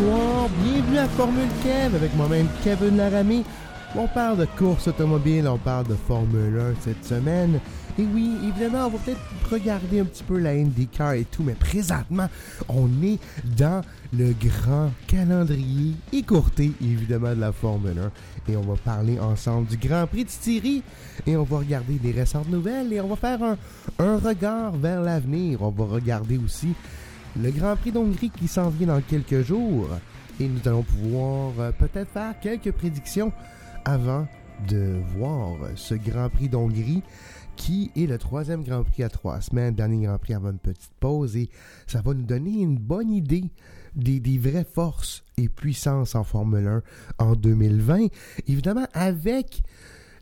Bonsoir, bienvenue à Formule Kev avec moi-même Kevin Laramie. On parle de course automobile, on parle de Formule 1 cette semaine. Et oui, évidemment, on va peut-être regarder un petit peu la IndyCar et tout, mais présentement, on est dans le grand calendrier écourté, évidemment, de la Formule 1. Et on va parler ensemble du Grand Prix de Styrie. Et on va regarder les récentes nouvelles et on va faire un regard vers l'avenir. On va regarder aussi le Grand Prix d'Hongrie qui s'en vient dans quelques jours. Et nous allons pouvoir euh, peut-être faire quelques prédictions avant de voir ce Grand Prix d'Hongrie qui est le troisième Grand Prix à trois semaines, dernier Grand Prix avant une petite pause et ça va nous donner une bonne idée des, des vraies forces et puissances en Formule 1 en 2020. Évidemment, avec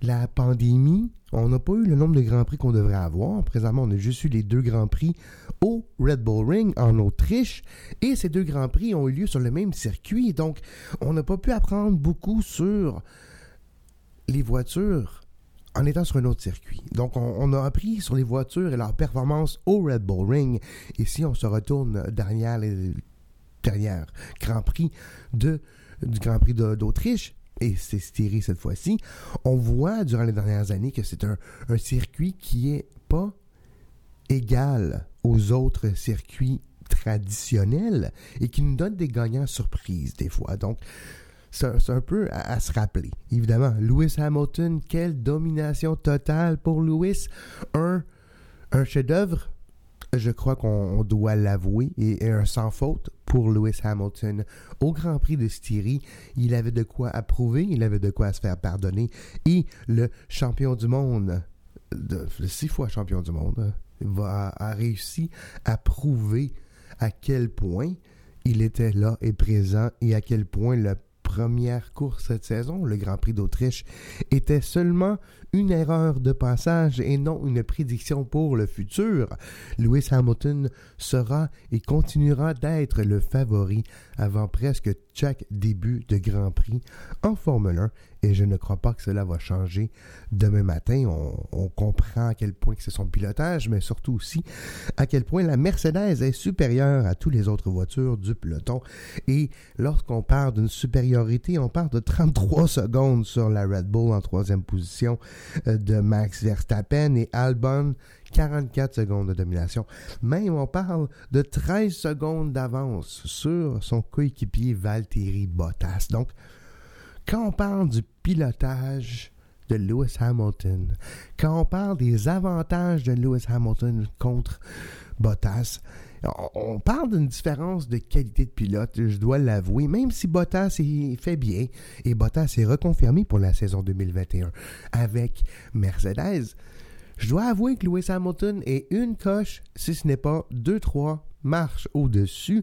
la pandémie, on n'a pas eu le nombre de Grands Prix qu'on devrait avoir. Présentement, on a juste eu les deux Grands Prix au Red Bull Ring en Autriche. Et ces deux Grands Prix ont eu lieu sur le même circuit. Donc, on n'a pas pu apprendre beaucoup sur les voitures en étant sur un autre circuit. Donc, on, a appris sur les voitures et leur performance au Red Bull Ring. Et si on se retourne derrière les derrière Grand Prix du Grand Prix d'Autriche, et c'est Styrie cette fois-ci, on voit durant les dernières années que c'est un, un circuit qui est pas égal aux autres circuits traditionnels et qui nous donne des gagnants surprises des fois. Donc, c'est un peu à, à, se rappeler. Évidemment, Lewis Hamilton, quelle domination totale pour Lewis. Un, un chef-d'œuvre, je crois qu'on doit l'avouer, et, un sans faute pour Lewis Hamilton. Au Grand Prix de Styrie, il avait de quoi approuver, il avait de quoi se faire pardonner. Et le champion du monde, de, six fois champion du monde, va, a réussi à prouver à quel point il était là et présent et à quel point la première course cette saison, le Grand Prix d'Autriche, était seulement une erreur de passage et non une prédiction pour le futur. Lewis Hamilton sera et continuera d'être le favori avant presque chaque début de Grand Prix en Formule 1 et je ne crois pas que cela va changer demain matin. On, on comprend à quel point c'est son pilotage, mais surtout aussi à quel point la Mercedes est supérieure à toutes les autres voitures du peloton. Et lorsqu'on parle d'une supériorité, on parle de 33 secondes sur la Red Bull en troisième position de Max Verstappen et Albon 44 secondes de domination. Même on parle de 13 secondes d'avance sur son coéquipier Valtteri Bottas. Donc, quand on parle du pilotage de Lewis Hamilton, quand on parle des avantages de Lewis Hamilton contre Bottas, on parle d'une différence de qualité de pilote, je dois l'avouer, même si Bottas fait bien, et Bottas est reconfirmé pour la saison 2021 avec Mercedes. Je dois avouer que Lewis Hamilton est une coche, si ce n'est pas deux, trois marches au-dessus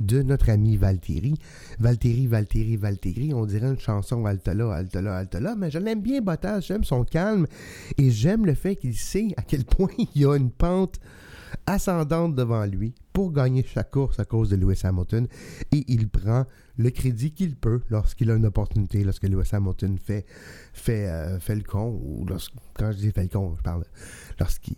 de notre ami Valtteri. Valtteri, Valtteri, Valtteri, on dirait une chanson Altala, Altala, Altala, mais je l'aime bien Bottas, j'aime son calme et j'aime le fait qu'il sait à quel point il y a une pente ascendante devant lui pour gagner chaque course à cause de Lewis Hamilton. Et il prend le crédit qu'il peut lorsqu'il a une opportunité, lorsque Lewis Hamilton fait, fait, euh, fait le con, ou lorsque, quand je dis fait le con, je parle lorsqu'il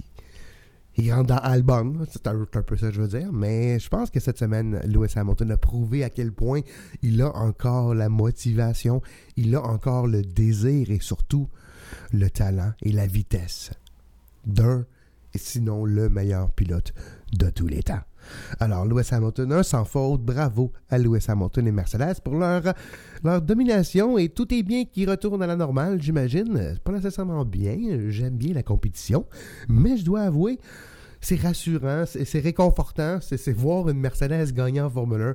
il rentre dans Albon, c'est un, un, peu ça que je veux dire, mais je pense que cette semaine, Lewis Hamilton a prouvé à quel point il a encore la motivation, il a encore le désir et surtout le talent et la vitesse sinon le meilleur pilote de tous les temps. Alors, Lewis Hamilton, un sans faute, bravo à Lewis Hamilton et Mercedes pour leur, leur domination et tout est bien qui retourne à la normale, j'imagine. Pas nécessairement bien, j'aime bien la compétition, mais je dois avouer, c'est rassurant, c'est réconfortant, c'est voir une Mercedes gagner en Formule 1.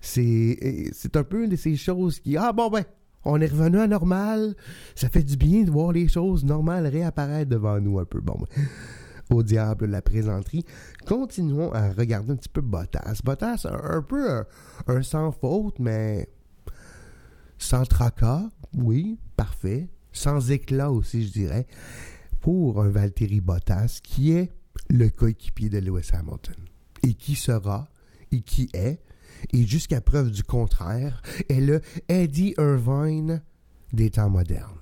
C'est un peu une de ces choses qui, ah bon ben, on est revenu à normal, ça fait du bien de voir les choses normales réapparaître devant nous un peu. Bon, ben, au diable la présenterie. Continuons à regarder un petit peu Bottas. Bottas, un, peu un, sans faute, mais sans tracas, oui, parfait. Sans éclat aussi, je dirais, pour un Valtteri Bottas qui est le coéquipier de Lewis Hamilton et qui sera et qui est, et jusqu'à preuve du contraire, est le Eddie Irvine des temps modernes.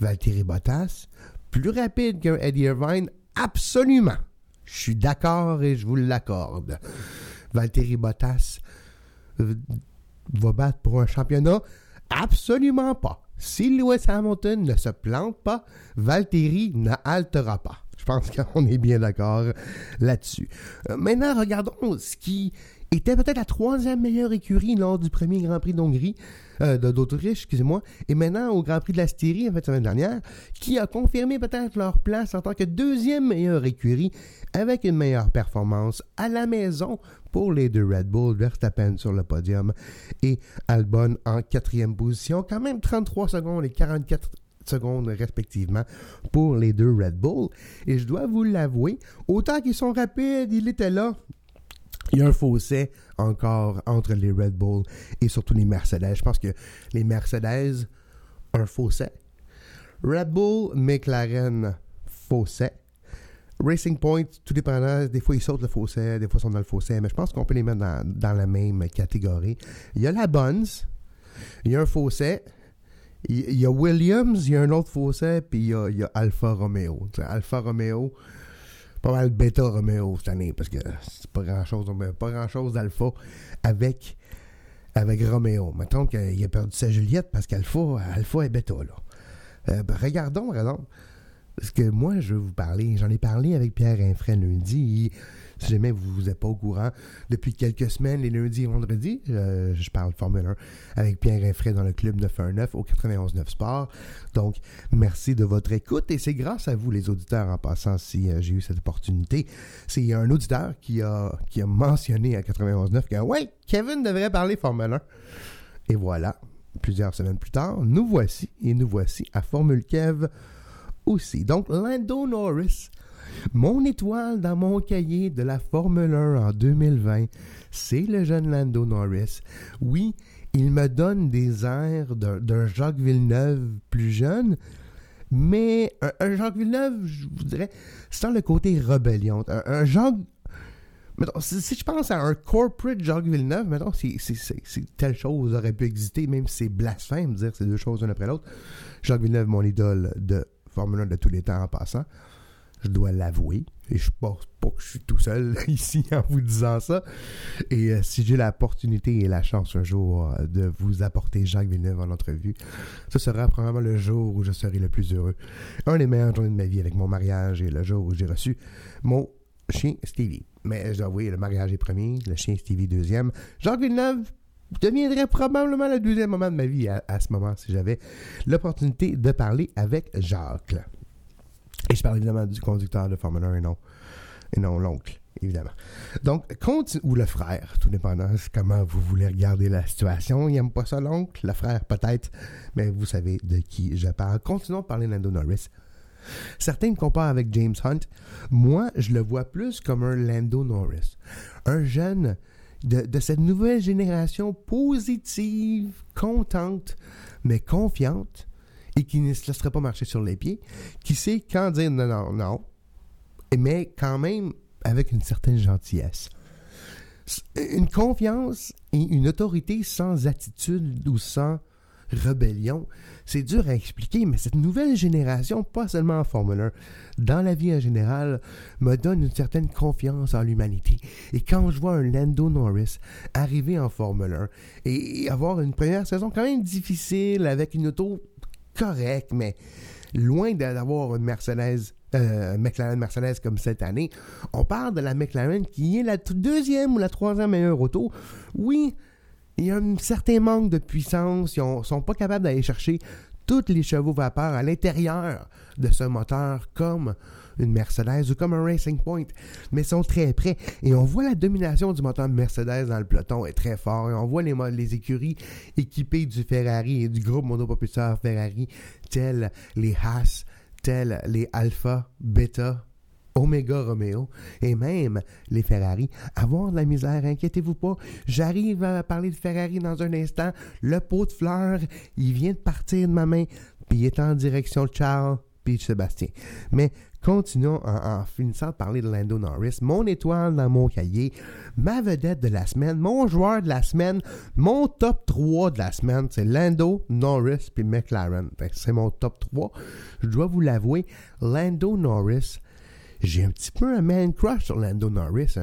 Valtteri Bottas, plus rapide qu'un Eddie Irvine Absolument. Je suis d'accord et je vous l'accorde. Valtteri Bottas euh, va battre pour un championnat? Absolument pas. Si Lewis Hamilton ne se plante pas, Valtteri ne haltera pas. Je pense qu'on est bien d'accord là-dessus. Euh, maintenant, regardons ce qui était peut-être la troisième meilleure écurie lors du premier Grand Prix d'Hongrie, euh, d'Autriche, excusez-moi, et maintenant au Grand Prix de la Styrie, en fait, semaine dernière, qui a confirmé peut-être leur place en tant que deuxième meilleure écurie avec une meilleure performance à la maison pour les deux Red Bull, Verstappen sur le podium et Albon en quatrième position, quand même 33 secondes et 44 secondes respectivement pour les deux Red Bull. Et je dois vous l'avouer, autant qu'ils sont rapides, il était là, il y a un fossé encore entre les Red Bull et surtout les Mercedes. Je pense que les Mercedes, un fossé. Red Bull, McLaren, fossé. Racing Point, tout dépendant, des fois ils sautent le fossé, des fois ils sont dans le fossé, mais je pense qu'on peut les mettre dans, la même catégorie. Il y a la Buns, il y a un fossé, il y a Williams, il y a un autre fossé, puis il y a, Alfa Romeo. Alfa Romeo, pas mal bêta Romeo cette année parce que c'est pas grand chose, pas grand chose d'alpha avec, avec Romeo. Mettons qu'il a perdu sa Juliette parce qu'alpha alpha est bêta là. Euh, ben, regardons, regardons. Parce que moi, je veux vous parler, j'en ai parlé avec Pierre Infray lundi. Si jamais vous n'êtes pas au courant, depuis quelques semaines, les lundis et vendredis, euh, je parle Formule 1 avec Pierre Infray dans le club 919 au 91.9 Sport. Donc, merci de votre écoute et c'est grâce à vous, les auditeurs, en passant, si euh, j'ai eu cette opportunité. C'est un auditeur qui a, qui a mentionné à 91.9 que, ouais, Kevin devrait parler Formule 1. Et voilà, plusieurs semaines plus tard, nous voici et nous voici à Formule Kev aussi. Donc, Lando Norris mon étoile dans mon cahier de la Formule 1 en 2020, c'est le jeune Lando Norris. Oui, il me donne des airs d'un Jacques Villeneuve plus jeune, mais un, Jacques Villeneuve, je vous dirais, sans le côté rébellion. Un, Jacques. si, je pense à un corporate Jacques Villeneuve, maintenant, si, telle chose aurait pu exister, même si c'est blasphème de dire ces deux choses l'une après l'autre. Jacques Villeneuve, mon idole de Formule 1 de tous les temps en passant je dois l'avouer. Et je pense pas que je suis tout seul ici en vous disant ça. Et euh, si j'ai l'opportunité et la chance un jour euh, de vous apporter Jacques Villeneuve en entrevue, ce sera probablement le jour où je serai le plus heureux. Un des meilleurs journées de ma vie avec mon mariage et le jour où j'ai reçu mon chien Stevie. Mais je dois avouer, le mariage est premier, le chien Stevie deuxième. Jacques Villeneuve deviendrait probablement le deuxième moment de ma vie à, ce moment si j'avais l'opportunité de parler avec Jacques. Et je parle évidemment du conducteur de Formule 1 et non, et non l'oncle, évidemment. Donc, ou le frère, tout dépendant comment vous voulez regarder la situation. Il n'aime pas ça, l'oncle, le frère peut-être, mais vous savez de qui je parle. Continuons de parler Lando Norris. Certains me comparent avec James Hunt. Moi, je le vois plus comme un Lando Norris. Un jeune de, cette nouvelle génération positive, contente, mais confiante, et qui ne se laisserait pas marcher sur les pieds, qui sait quand dire non, non, non, mais quand même avec une certaine gentillesse. Une confiance et une autorité sans attitude ou sans rébellion, c'est dur à expliquer, mais cette nouvelle génération, pas seulement en Formule 1, dans la vie en général, me donne une certaine confiance en l'humanité. Et quand je vois un Lando Norris arriver en Formule 1 et avoir une première saison quand même difficile avec une auto correct, mais loin d'avoir une Mercedes euh, McLaren Mercedes comme cette année. On parle de la McLaren qui est la deuxième ou la troisième meilleure auto. Oui, il y a un certain manque de puissance. Ils ne sont pas capables d'aller chercher tous les chevaux vapeur à l'intérieur de ce moteur comme une Mercedes ou comme un Racing Point, mais ils sont très près. Et on voit la domination du moteur Mercedes dans le peloton est très fort. Et on voit les, les écuries équipées du Ferrari et du groupe monopropulseur Ferrari, tels les Haas, tels les Alpha, Beta, Omega Romeo et même les Ferrari avoir de la misère. Inquiétez-vous pas. J'arrive à parler de Ferrari dans un instant. Le pot de fleurs, il vient de partir de ma main, puis il est en direction Charles puis Sébastien. Mais continuons en, finissant de parler de Lando Norris, mon étoile dans mon cahier, ma vedette de la semaine, mon joueur de la semaine, mon top 3 de la semaine, c'est Lando Norris puis McLaren. C'est mon top 3. Je dois vous l'avouer, Lando Norris j'ai un petit peu un man crush sur Lando Norris.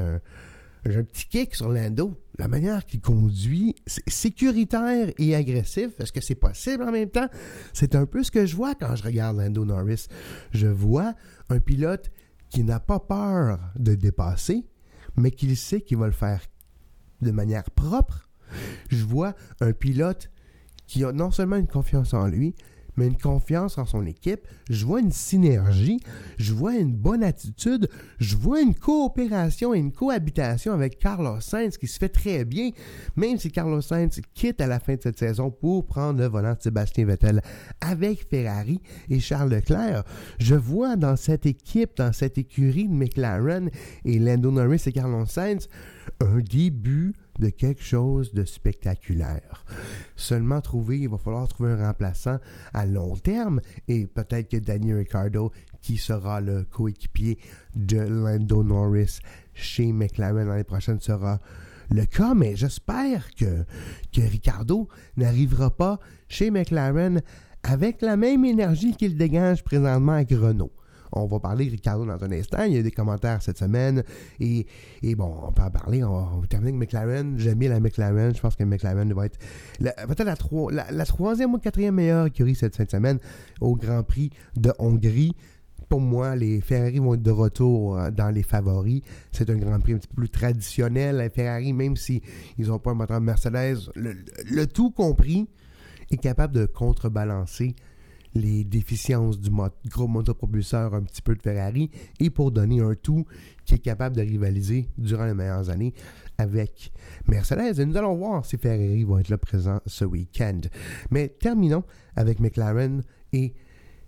j'ai un petit kick sur Lando. La manière qu'il conduit, c'est sécuritaire et agressif. Est-ce que c'est possible en même temps? C'est un peu ce que je vois quand je regarde Lando Norris. Je vois un pilote qui n'a pas peur de dépasser, mais qui sait qu'il va le faire de manière propre. Je vois un pilote qui a non seulement une confiance en lui, mais une confiance en son équipe, je vois une synergie, je vois une bonne attitude, je vois une coopération et une cohabitation avec Carlos Sainz qui se fait très bien, même si Carlos Sainz quitte à la fin de cette saison pour prendre le volant de Sébastien Vettel avec Ferrari et Charles Leclerc. Je vois dans cette équipe, dans cette écurie de McLaren et Lando Norris et Carlos Sainz, un début de quelque chose de spectaculaire. Seulement trouver, il va falloir trouver un remplaçant à long terme et peut-être que Daniel Ricciardo, qui sera le coéquipier de Lando Norris chez McLaren l'année prochaine, sera le cas, mais j'espère que, que Ricardo n'arrivera pas chez McLaren avec la même énergie qu'il dégage présentement avec Renault. On va parler Ricardo dans un instant. Il y a des commentaires cette semaine. Et, bon, on peut en parler. On va, terminer avec McLaren. J'aime bien la McLaren. Je pense que McLaren va être peut-être la, troisième ou quatrième meilleure écurie cette de semaine au Grand Prix de Hongrie pour moi, les Ferrari vont être de retour euh, dans les favoris. C'est un Grand Prix un petit peu plus traditionnel. Les Ferrari, même s'ils n'ont pas un moteur Mercedes, le, tout compris, est capable de contrebalancer les déficiences du gros motopropulseur un petit peu de Ferrari et pour donner un tout qui est capable de rivaliser durant les meilleures années avec Mercedes. Et nous allons voir si Ferrari va être là présent ce week-end. Mais terminons avec McLaren et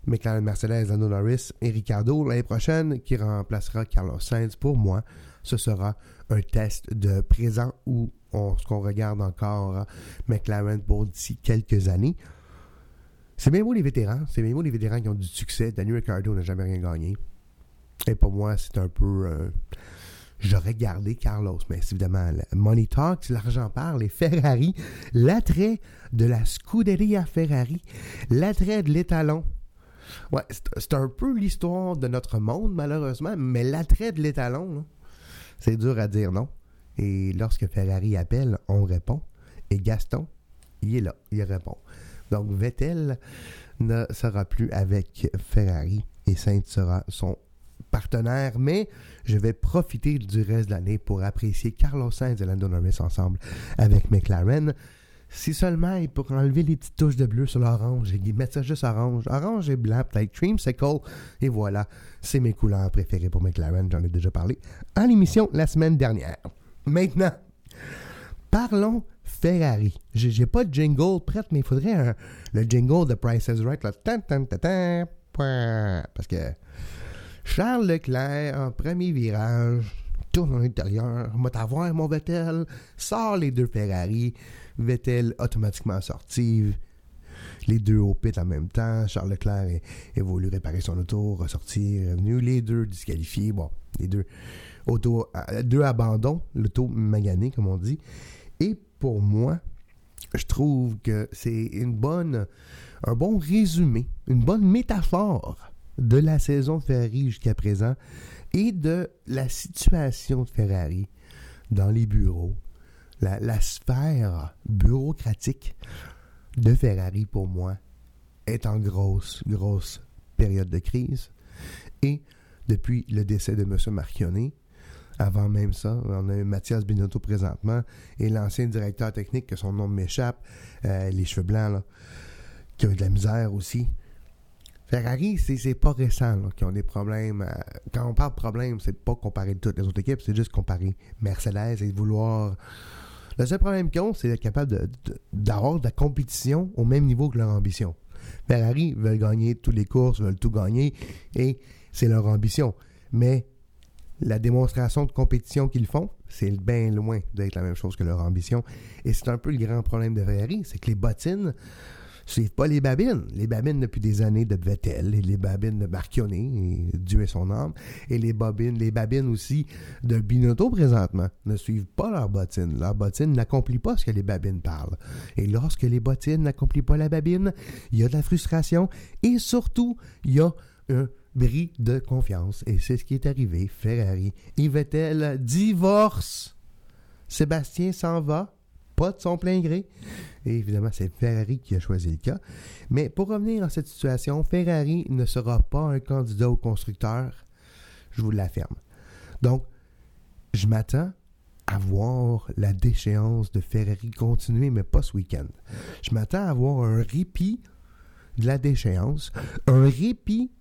McLaren Mercedes, Lando Norris et Ricardo l'année prochaine qui remplacera Carlos Sainz. Pour moi, ce sera un test de présent où on, ce qu'on regarde encore McLaren pour d'ici quelques années. C'est bien beau les vétérans. C'est bien beau les vétérans qui ont du succès. Daniel Ricciardo n'a jamais rien gagné. Et pour moi, c'est un peu. Euh, j'aurais gardé Carlos, mais évidemment, Money Talks, l'argent parle, les Ferrari, l'attrait de la Scuderia Ferrari, l'attrait de l'étalon. Ouais, c'est un peu l'histoire de notre monde, malheureusement, mais l'attrait de l'étalon, c'est dur à dire non. Et lorsque Ferrari appelle, on répond. Et Gaston, il est là, il répond. Donc Vettel ne sera plus avec Ferrari et Sainz sera son partenaire, mais je vais profiter du reste de l'année pour apprécier Carlos Sainz et Lando Norris ensemble avec McLaren. Si seulement il pourrait enlever les petites touches de bleu sur l'orange et mettre ça juste orange, orange et blanc, peut-être creamsicle, et voilà, c'est mes couleurs préférées pour McLaren, j'en ai déjà parlé en émission la semaine dernière. Maintenant, parlons Ferrari. J'ai pas de jingle prête, mais il faudrait le jingle de Price is Right. Là. parce que Charles Leclerc, en premier virage, tourne à l'intérieur, m'a t'avoir mon Vettel, sort les deux Ferrari, Vettel automatiquement sorti, les deux au pit en même temps, Charles Leclerc est, voulu réparer son auto, ressortir, revenu, les deux disqualifiés, bon, les deux auto, euh, deux abandons, l'auto magané comme on dit, et pour moi, je trouve que c'est une bonne, un bon résumé, une bonne métaphore de la saison de Ferrari jusqu'à présent et de la situation de Ferrari dans les bureaux, la, la sphère bureaucratique de Ferrari pour moi est en grosse, grosse période de crise. Et depuis le décès de M. Marchionnet, avant même ça, on a eu Mathias Binotto présentement et l'ancien directeur technique, que son nom m'échappe, euh, les cheveux blancs, là, qui ont eu de la misère aussi. Ferrari, c'est pas récent qui ont des problèmes. euh, quand on parle de problèmes, c'est pas comparer toutes les autres équipes, c'est juste comparer Mercedes et vouloir. Le seul problème qu'ils ont, c'est d'être capable de- de- d'avoir de, la compétition au même niveau que leur ambition. Ferrari veulent gagner toutes les courses, veulent tout gagner, et c'est leur ambition. Mais la démonstration de compétition qu'ils font, c'est bien loin d'être la même chose que leur ambition. Et c'est un peu le grand problème de Ferrari, c'est que les bottines suivent pas les babines. Les babines depuis des années de Vettel et les babines de Marchionnet, et Dieu est son âme, et les babines, les babines aussi de Binotto présentement ne suivent pas leurs bottines. Leur bottine n'accomplit pas ce que les babines parlent. Et lorsque les bottines n'accomplissent pas la babine, il y a de la frustration et surtout, il y a un bris de confiance. Et c'est ce qui est arrivé. Ferrari et Vettel divorcent. Sébastien s'en va, pas de son plein gré. Et évidemment, c'est Ferrari qui a choisi le cas. Mais pour revenir à cette situation, Ferrari ne sera pas un candidat au constructeur, je vous l'affirme. Donc, je m'attends à voir la déchéance de Ferrari continuer, mais pas ce week-end. Je m'attends à voir un répit de la déchéance, un répit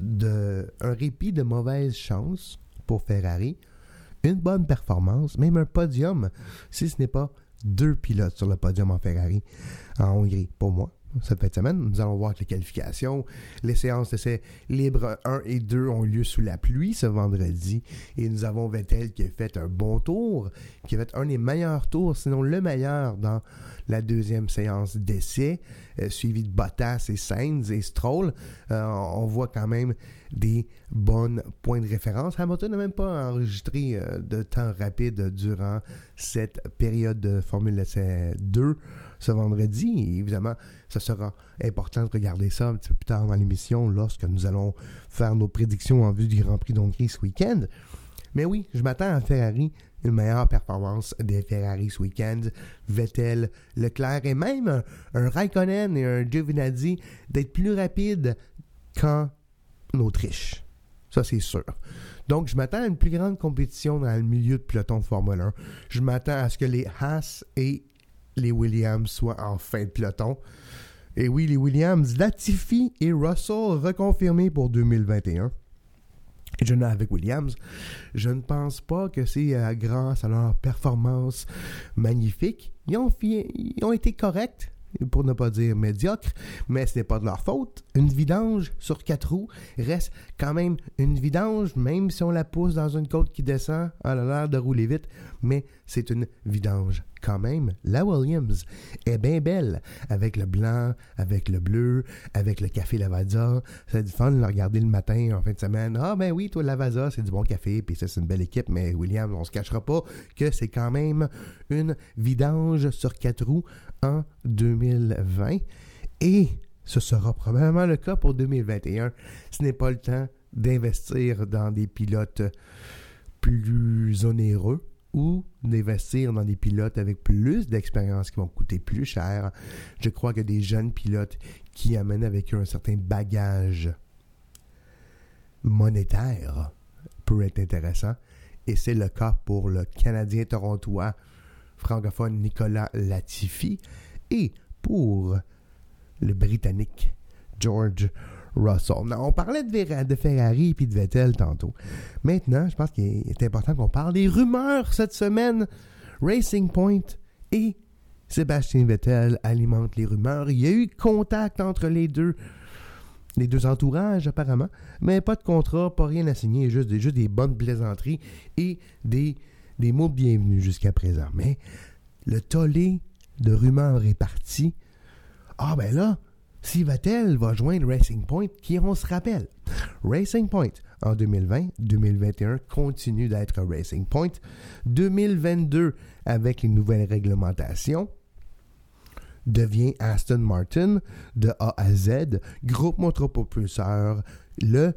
de, un répit de mauvaise chance pour Ferrari, une bonne performance, même un podium, si ce n'est pas deux pilotes sur le podium en Ferrari en Hongrie, pour moi. Cette fin de semaine, nous allons voir les qualifications, les séances d'essais libres 1 et 2 ont lieu sous la pluie ce vendredi. Et nous avons Vettel qui a fait un bon tour, qui a fait un des meilleurs tours, sinon le meilleur dans la deuxième séance d'essai, euh, suivi de Bottas et Sainz et Stroll. Euh, on voit quand même des bons points de référence. Hamilton n'a même pas enregistré euh, de temps rapide durant cette période de Formule Essai 2 ce vendredi. Et évidemment, ce sera important de regarder ça un petit peu plus tard dans l'émission lorsque nous allons faire nos prédictions en vue du Grand Prix d'Hongrie ce week-end. Mais oui, je m'attends à Ferrari une meilleure performance des Ferrari ce week-end. Vettel, Leclerc et même un, un Raikkonen et un Giovinazzi d'être plus rapides qu'en Autriche. Ça, c'est sûr. Donc, je m'attends à une plus grande compétition dans le milieu de peloton de Formule 1. Je m'attends à ce que les Haas et les Williams soient en fin de peloton. Et oui, les Williams, Latifi et Russell reconfirmés pour 2021. Je n'ai avec Williams, je ne pense pas que c'est euh, grâce à leur performance magnifique. Ils ont, ils ont été corrects, pour ne pas dire médiocres, mais ce n'est pas de leur faute. Une vidange sur quatre roues reste quand même une vidange, même si on la pousse dans une côte qui descend, elle a l'air de rouler vite, mais c'est une vidange quand même. La Williams est bien belle, avec le blanc, avec le bleu, avec le café Lavazza. C'est du fun de le regarder le matin en fin de semaine. Ah ben oui, toi Lavazza, c'est du bon café, puis ça c'est une belle équipe, mais Williams, on se cachera pas que c'est quand même une vidange sur quatre roues en 2020. Et ce sera probablement le cas pour 2021. Ce n'est pas le temps d'investir dans des pilotes plus onéreux ou d'investir dans des pilotes avec plus d'expérience qui vont coûter plus cher. Je crois que des jeunes pilotes qui amènent avec eux un certain bagage monétaire peut être intéressant. Et c'est le cas pour le Canadien torontois francophone Nicolas Latifi et pour le Britannique George Non, on parlait de, Ferrari et de Vettel tantôt. Maintenant, je pense qu'il est important qu'on parle des rumeurs cette semaine. Racing Point et Sébastien Vettel alimentent les rumeurs. Il y a eu contact entre les deux, les deux entourages apparemment, mais pas de contrat, pas rien à signer, juste des, juste des bonnes plaisanteries et des, des mots de bienvenue jusqu'à présent. Mais le tollé de rumeurs est parti. Ah ben là, si Vettel va joindre Racing Point, qui on se rappelle, Racing Point en 2020-2021 continue d'être Racing Point. 2022 avec les nouvelles réglementations devient Aston Martin de A à Z, groupe motopropulseur, le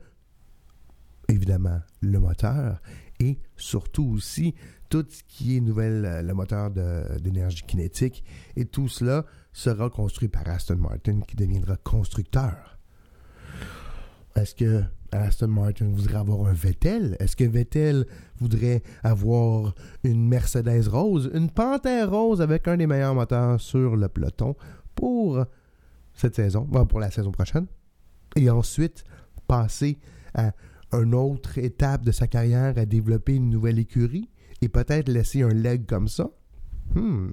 évidemment le moteur et surtout aussi tout ce qui est nouvelle, le moteur d'énergie kinétique et tout cela sera construit par Aston Martin qui deviendra constructeur. Est-ce que Aston Martin voudrait avoir un Vettel? Est-ce que Vettel voudrait avoir une Mercedes rose, une Panthère rose avec un des meilleurs moteurs sur le peloton pour cette saison, pour la saison prochaine? Et ensuite, passer à une autre étape de sa carrière, à développer une nouvelle écurie et peut-être laisser un leg comme ça? Hmm.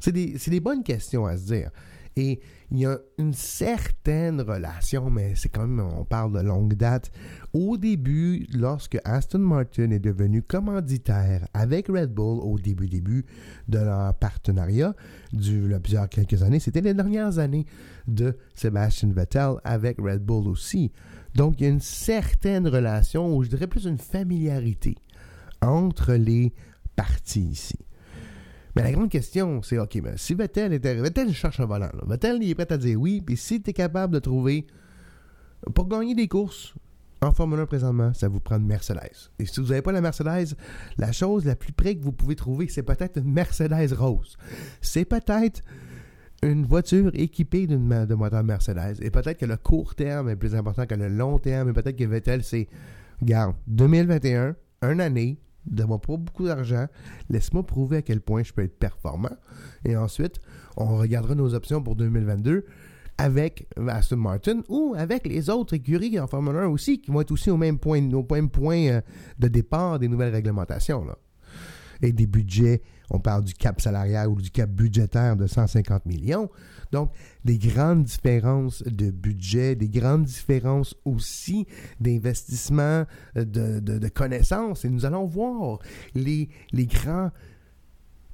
C'est des, bonnes questions à se dire. Et il y a une certaine relation, mais c'est quand même, on parle de longue date. Au début, lorsque Aston Martin est devenu commanditaire avec Red Bull au début, début de leur partenariat, du, plusieurs quelques années, c'était les dernières années de Sebastian Vettel avec Red Bull aussi. Donc, il y a une certaine relation, ou je dirais plus une familiarité entre les parties ici. Mais la grande question, c'est OK, mais si Vettel était. Vettel cherche un volant. Vettel, il est prêt à dire oui. Puis si tu es capable de trouver. Pour gagner des courses en Formule 1 présentement, ça vous prend une Mercedes. Et si vous n'avez pas la Mercedes, la chose la plus près que vous pouvez trouver, c'est peut-être une Mercedes rose. C'est peut-être une voiture équipée d'une de moteur Mercedes. Et peut-être que le court terme est plus important que le long terme. Et peut-être que Vettel, c'est. Garde, 2021, une année, d'avoir pas beaucoup d'argent, laisse-moi prouver à quel point je peux être performant. Et ensuite, on regardera nos options pour 2022 avec Aston Martin ou avec les autres écuries en Formule 1 aussi, qui vont être aussi au même point, au même point euh, de départ des nouvelles réglementations. Là. Des budgets, on parle du cap salarial ou du cap budgétaire de 150 millions. Donc, des grandes différences de budget, des grandes différences aussi d'investissement, euh, de, connaissances. Et nous allons voir les, les grands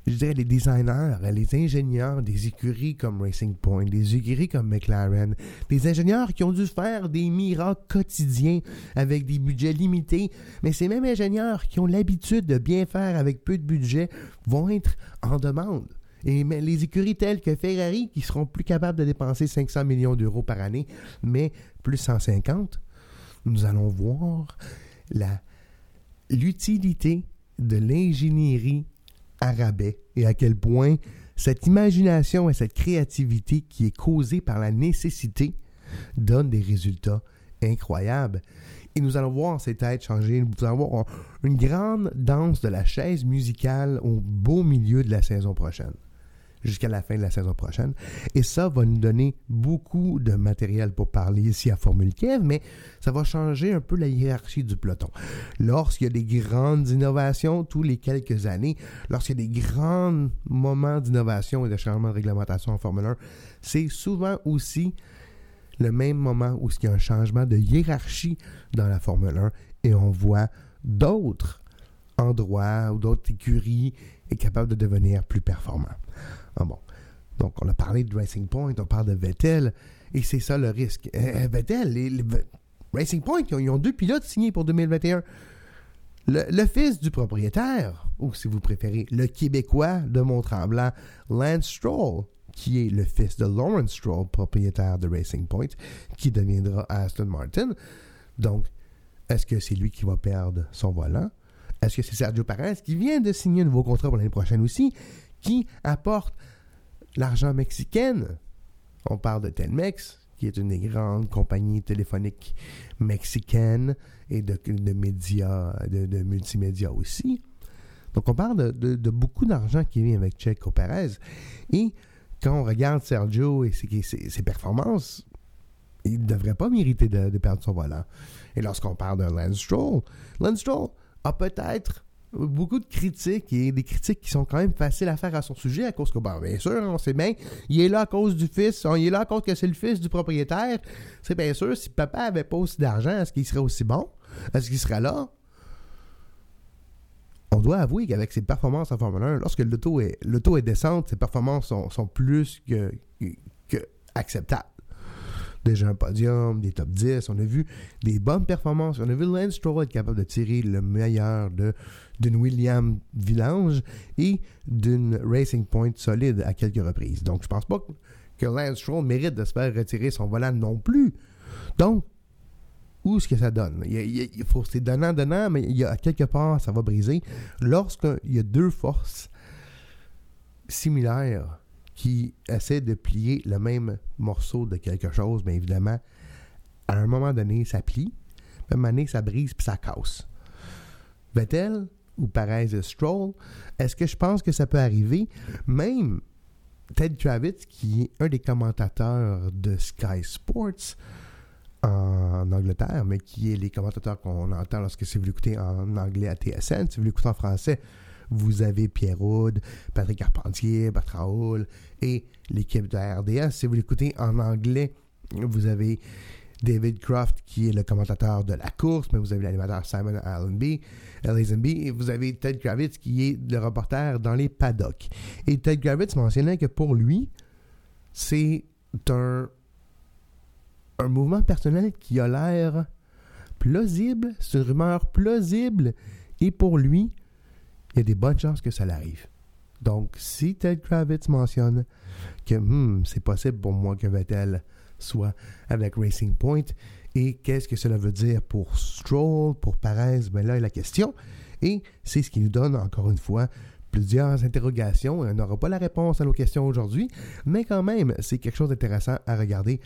je dirais, les designers, les ingénieurs des écuries comme Racing Point, des écuries comme McLaren, des ingénieurs qui ont dû faire des miracles quotidiens avec des budgets limités, mais ces mêmes ingénieurs qui ont l'habitude de bien faire avec peu de budget vont être en demande. Et les écuries telles que Ferrari, qui seront plus capables de dépenser 500 millions d'euros par année, mais plus 150, nous allons voir l'utilité de l'ingénierie arabais et à quel point cette imagination et cette créativité qui est causée par la nécessité donne des résultats incroyables. Et nous allons voir ces têtes changer. Nous allons voir une grande danse de la chaise musicale au beau milieu de la saison prochaine jusqu'à la fin de la saison prochaine. Et ça va nous donner beaucoup de matériel pour parler ici à Formule Kiev, mais ça va changer un peu la hiérarchie du peloton. Lorsqu'il y a des grandes innovations, tous les quelques années, lorsqu'il y a des grands moments d'innovation et de changement de réglementation en Formule 1, c'est souvent aussi le même moment où il y a un changement de hiérarchie dans la Formule 1 et on voit d'autres endroits ou d'autres écuries est capable de devenir plus performants. Ah bon. Donc, on a parlé de Racing Point, on parle de Vettel, et c'est ça le risque. Euh, euh, Vettel, Racing Point, ils ont, deux pilotes signés pour 2021. Le, fils du propriétaire, ou si vous préférez, le Québécois de Mont-Tremblant, Lance Stroll, qui est le fils de Lawrence Stroll, propriétaire de Racing Point, qui deviendra Aston Martin. Donc, est-ce que c'est lui qui va perdre son volant? Est-ce que c'est Sergio Perez qui vient de signer un nouveau contrat pour l'année prochaine aussi? Qui apporte l'argent mexicain. On parle de Telmex, qui est une des grandes compagnies téléphoniques mexicaines et de, médias, de, multimédia aussi. Donc on parle de, beaucoup d'argent qui vient avec Checo Perez. Et quand on regarde Sergio et ses, performances, il ne devrait pas mériter de, perdre son volant. Et lorsqu'on parle d'un Lance Stroll, Lance Stroll a peut-être beaucoup de critiques et des critiques qui sont quand même faciles à faire à son sujet à cause que, ben, bien sûr, on sait bien, il est là à cause du fils, il est là à cause que c'est le fils du propriétaire. C'est bien sûr, si papa avait pas aussi d'argent, est-ce qu'il serait aussi bon? Est-ce qu'il serait là? On doit avouer qu'avec ses performances en Formule 1, lorsque est, l'auto est décente, ses performances sont, sont plus que, que acceptables déjà un podium, des top 10. On a vu des bonnes performances. On a vu Lance Stroll être capable de tirer le meilleur d'une William Villange et d'une Racing Point solide à quelques reprises. Donc, je pense pas que Lance Stroll mérite de se faire retirer son volant non plus. Donc, où est-ce que ça donne? Il, faut, c'est donnant-donnant, mais il y a, quelque part, ça va briser. Lorsqu'il y a deux forces similaires qui essaie de plier le même morceau de quelque chose, bien évidemment, à un moment donné, ça plie, à un moment donné, ça brise, puis ça casse. Vettel ou Perez Stroll, est-ce que je pense que ça peut arriver? Même Ted Kravitz, qui est un des commentateurs de Sky Sports en Angleterre, mais qui est les commentateurs qu'on entend lorsque si vous l'écoutez en anglais à TSN, si vous l'écoutez en français, vous avez Pierre Houd, Patrick Carpentier, Bertrand Hall et l'équipe de RDS. Si vous l'écoutez en anglais, vous avez David Croft, qui est le commentateur de la course, mais vous avez l'animateur Simon Allenby, et vous avez Ted Kravitz, qui est le reporter dans les paddocks. Et Ted Kravitz mentionnait que pour lui, c'est un, un mouvement personnel qui a l'air plausible, c'est une rumeur plausible, et pour lui, il y a des bonnes chances que ça l'arrive. Donc, si Ted Kravitz mentionne que hmm, c'est possible pour moi que Vettel soit avec Racing Point, et qu'est-ce que cela veut dire pour Stroll, pour Perez, ben là est la question. Et c'est ce qui nous donne, encore une fois, plusieurs interrogations. On n'aura pas la réponse à nos questions aujourd'hui, mais quand même, c'est quelque chose d'intéressant à regarder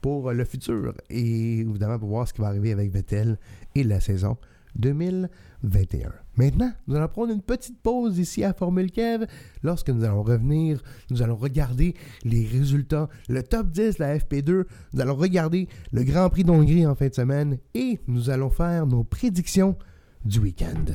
pour le futur et évidemment pour voir ce qui va arriver avec Vettel et la saison 2021. Maintenant, nous allons prendre une petite pause ici à Formule Kev. Lorsque nous allons revenir, nous allons regarder les résultats, le top 10 de la FP2, nous allons regarder le Grand Prix d'Hongrie en fin de semaine et nous allons faire nos prédictions du week-end.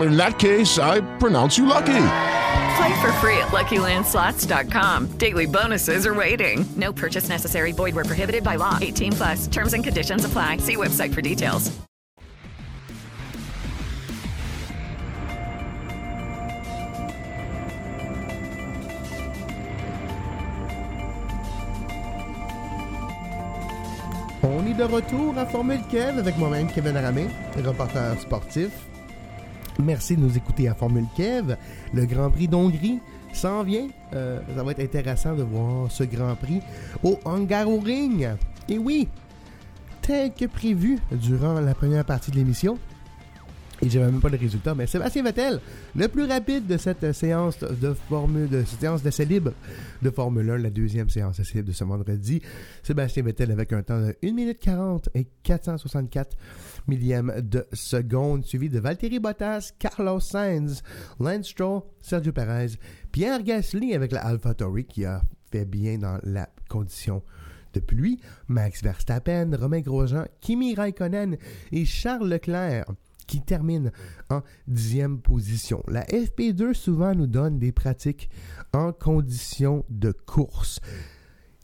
In that case, I pronounce you lucky. Play for free at LuckyLandSlots.com. Daily bonuses are waiting. No purchase necessary. Void where prohibited by law. 18 plus. Terms and conditions apply. See website for details. On est de retour à Formule Kev avec moi-même, Kevin Ramé, reporter sportif. Merci de nous écouter à Formule Kev. Le Grand Prix d'Hongrie s'en vient. Euh, ça va être intéressant de voir ce Grand Prix au Hungaroring. Et oui, tel que prévu durant la première partie de l'émission, et j'avais même pas le résultat, mais Sébastien Vettel, le plus rapide de cette séance de Formule, de séance d'essai libre de Formule 1, la deuxième séance d'essai libre de ce vendredi. Sébastien Vettel avec un temps de 1 minute 40 et 464 millièmes de seconde, suivi de Valtteri Bottas, Carlos Sainz, Lance Stroll, Sergio Perez, Pierre Gasly avec la AlphaTauri qui a fait bien dans la condition de pluie, Max Verstappen, Romain Grosjean, Kimi Raikkonen et Charles Leclerc qui termine en dixième position. La FP2 souvent nous donne des pratiques en conditions de course.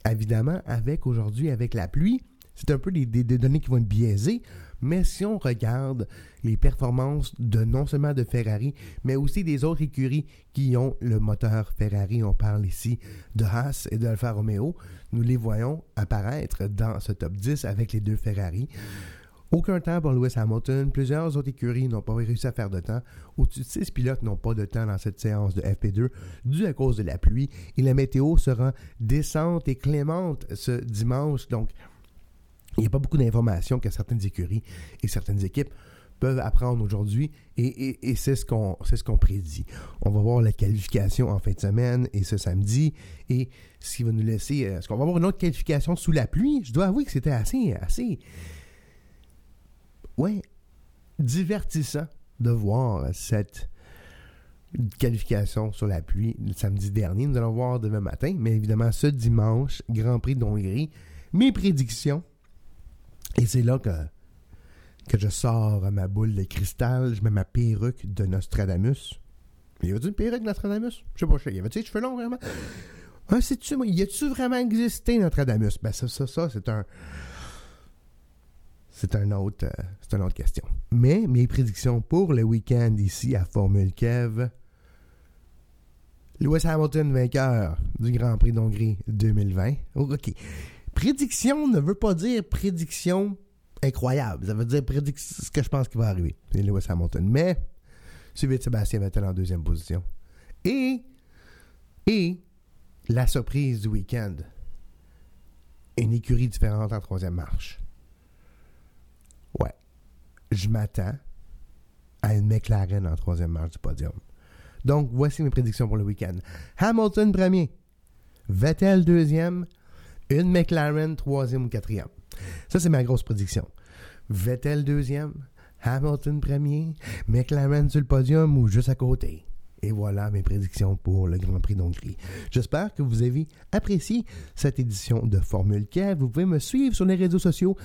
Évidemment, avec aujourd'hui, avec la pluie, c'est un peu des, données qui vont être biaisées, mais si on regarde les performances de non seulement de Ferrari, mais aussi des autres écuries qui ont le moteur Ferrari, on parle ici de Haas et de Alfa Romeo, nous les voyons apparaître dans ce top 10 avec les deux Ferrari. Aucun temps pour Lewis Hamilton. Plusieurs autres écuries n'ont pas réussi à faire de temps. Au-dessus de six pilotes n'ont pas de temps dans cette séance de FP2 dû à cause de la pluie. Et la météo sera décente et clémente ce dimanche. Donc, il n'y a pas beaucoup d'informations que certaines écuries et certaines équipes peuvent apprendre aujourd'hui et c'est ce qu'on c'est ce qu'on prédit. On va voir la qualification en fin de semaine et ce samedi et ce qui va nous laisser euh, est-ce qu'on va avoir une autre qualification sous la pluie? Je dois avouer que c'était assez assez ouais divertissant de voir cette qualification sur la pluie le samedi dernier. Nous allons voir demain matin, mais évidemment ce dimanche, Grand Prix d'Hongrie, mes prédictions. Et c'est là que, je sors ma boule de cristal, je mets ma perruque de Nostradamus. Y avait-tu une perruque de Nostradamus? Je sais pas, y avait-tu cheveux longs vraiment? Ah, c'est-tu, y a-tu vraiment existé Nostradamus? Ben, ça, ça, ça, c'est un. C'est un autre, euh, c'est une autre question. Mais mes prédictions pour le week-end ici à Formule Kev. Lewis Hamilton vainqueur du Grand Prix d'Hongrie 2020. OK. Prédiction ne veut pas dire prédiction incroyable. Ça veut dire prédiction ce que je pense qui va arriver. C'est Lewis Hamilton. Mais, suivi de Sébastien Vettel en deuxième position. Et, et, la surprise du week-end. Une écurie différente en troisième marche. Je m'attends à une McLaren en troisième marche du podium. Donc, voici mes prédictions pour le week-end. Hamilton premier. Vettel deuxième. Une McLaren troisième ou quatrième. Ça, c'est ma grosse prédiction. Vettel deuxième. Hamilton premier. McLaren sur le podium ou juste à côté? Et voilà mes prédictions pour le Grand Prix d'Hongrie. J'espère que vous avez apprécié cette édition de Formule Kev. Vous pouvez me suivre sur les réseaux sociaux,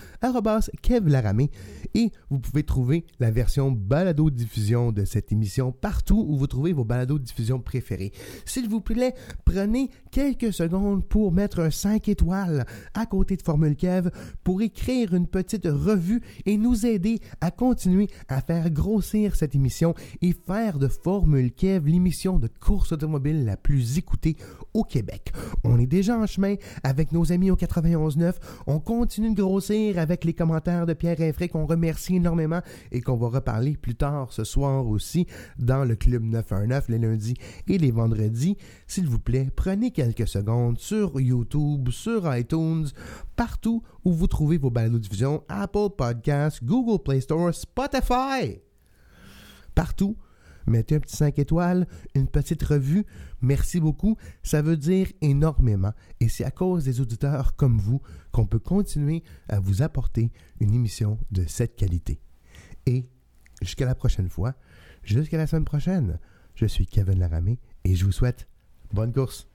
Kev Laramé, et vous pouvez trouver la version balado-diffusion de cette émission partout où vous trouvez vos balado-diffusions préférées. S'il vous plaît, prenez quelques secondes pour mettre un 5 étoiles à côté de Formule Kev pour écrire une petite revue et nous aider à continuer à faire grossir cette émission et faire de Formule Kev l'émission de course automobile la plus écoutée au Québec. On est déjà en chemin avec nos amis au 91.9. On continue de grossir avec les commentaires de Pierre Infray qu'on remercie énormément et qu'on va reparler plus tard ce soir aussi dans le Club 919 les lundis et les vendredis. S'il vous plaît, prenez quelques secondes sur YouTube, sur iTunes, partout où vous trouvez vos balados diffusion, Apple Podcasts, Google Play Store, Spotify. Partout mettez un petit 5 étoiles, une petite revue. Merci beaucoup. Ça veut dire énormément. Et c'est à cause des auditeurs comme vous qu'on peut continuer à vous apporter une émission de cette qualité. Et jusqu'à la prochaine fois, jusqu'à la semaine prochaine, je suis Kevin Laramé et je vous souhaite bonne course.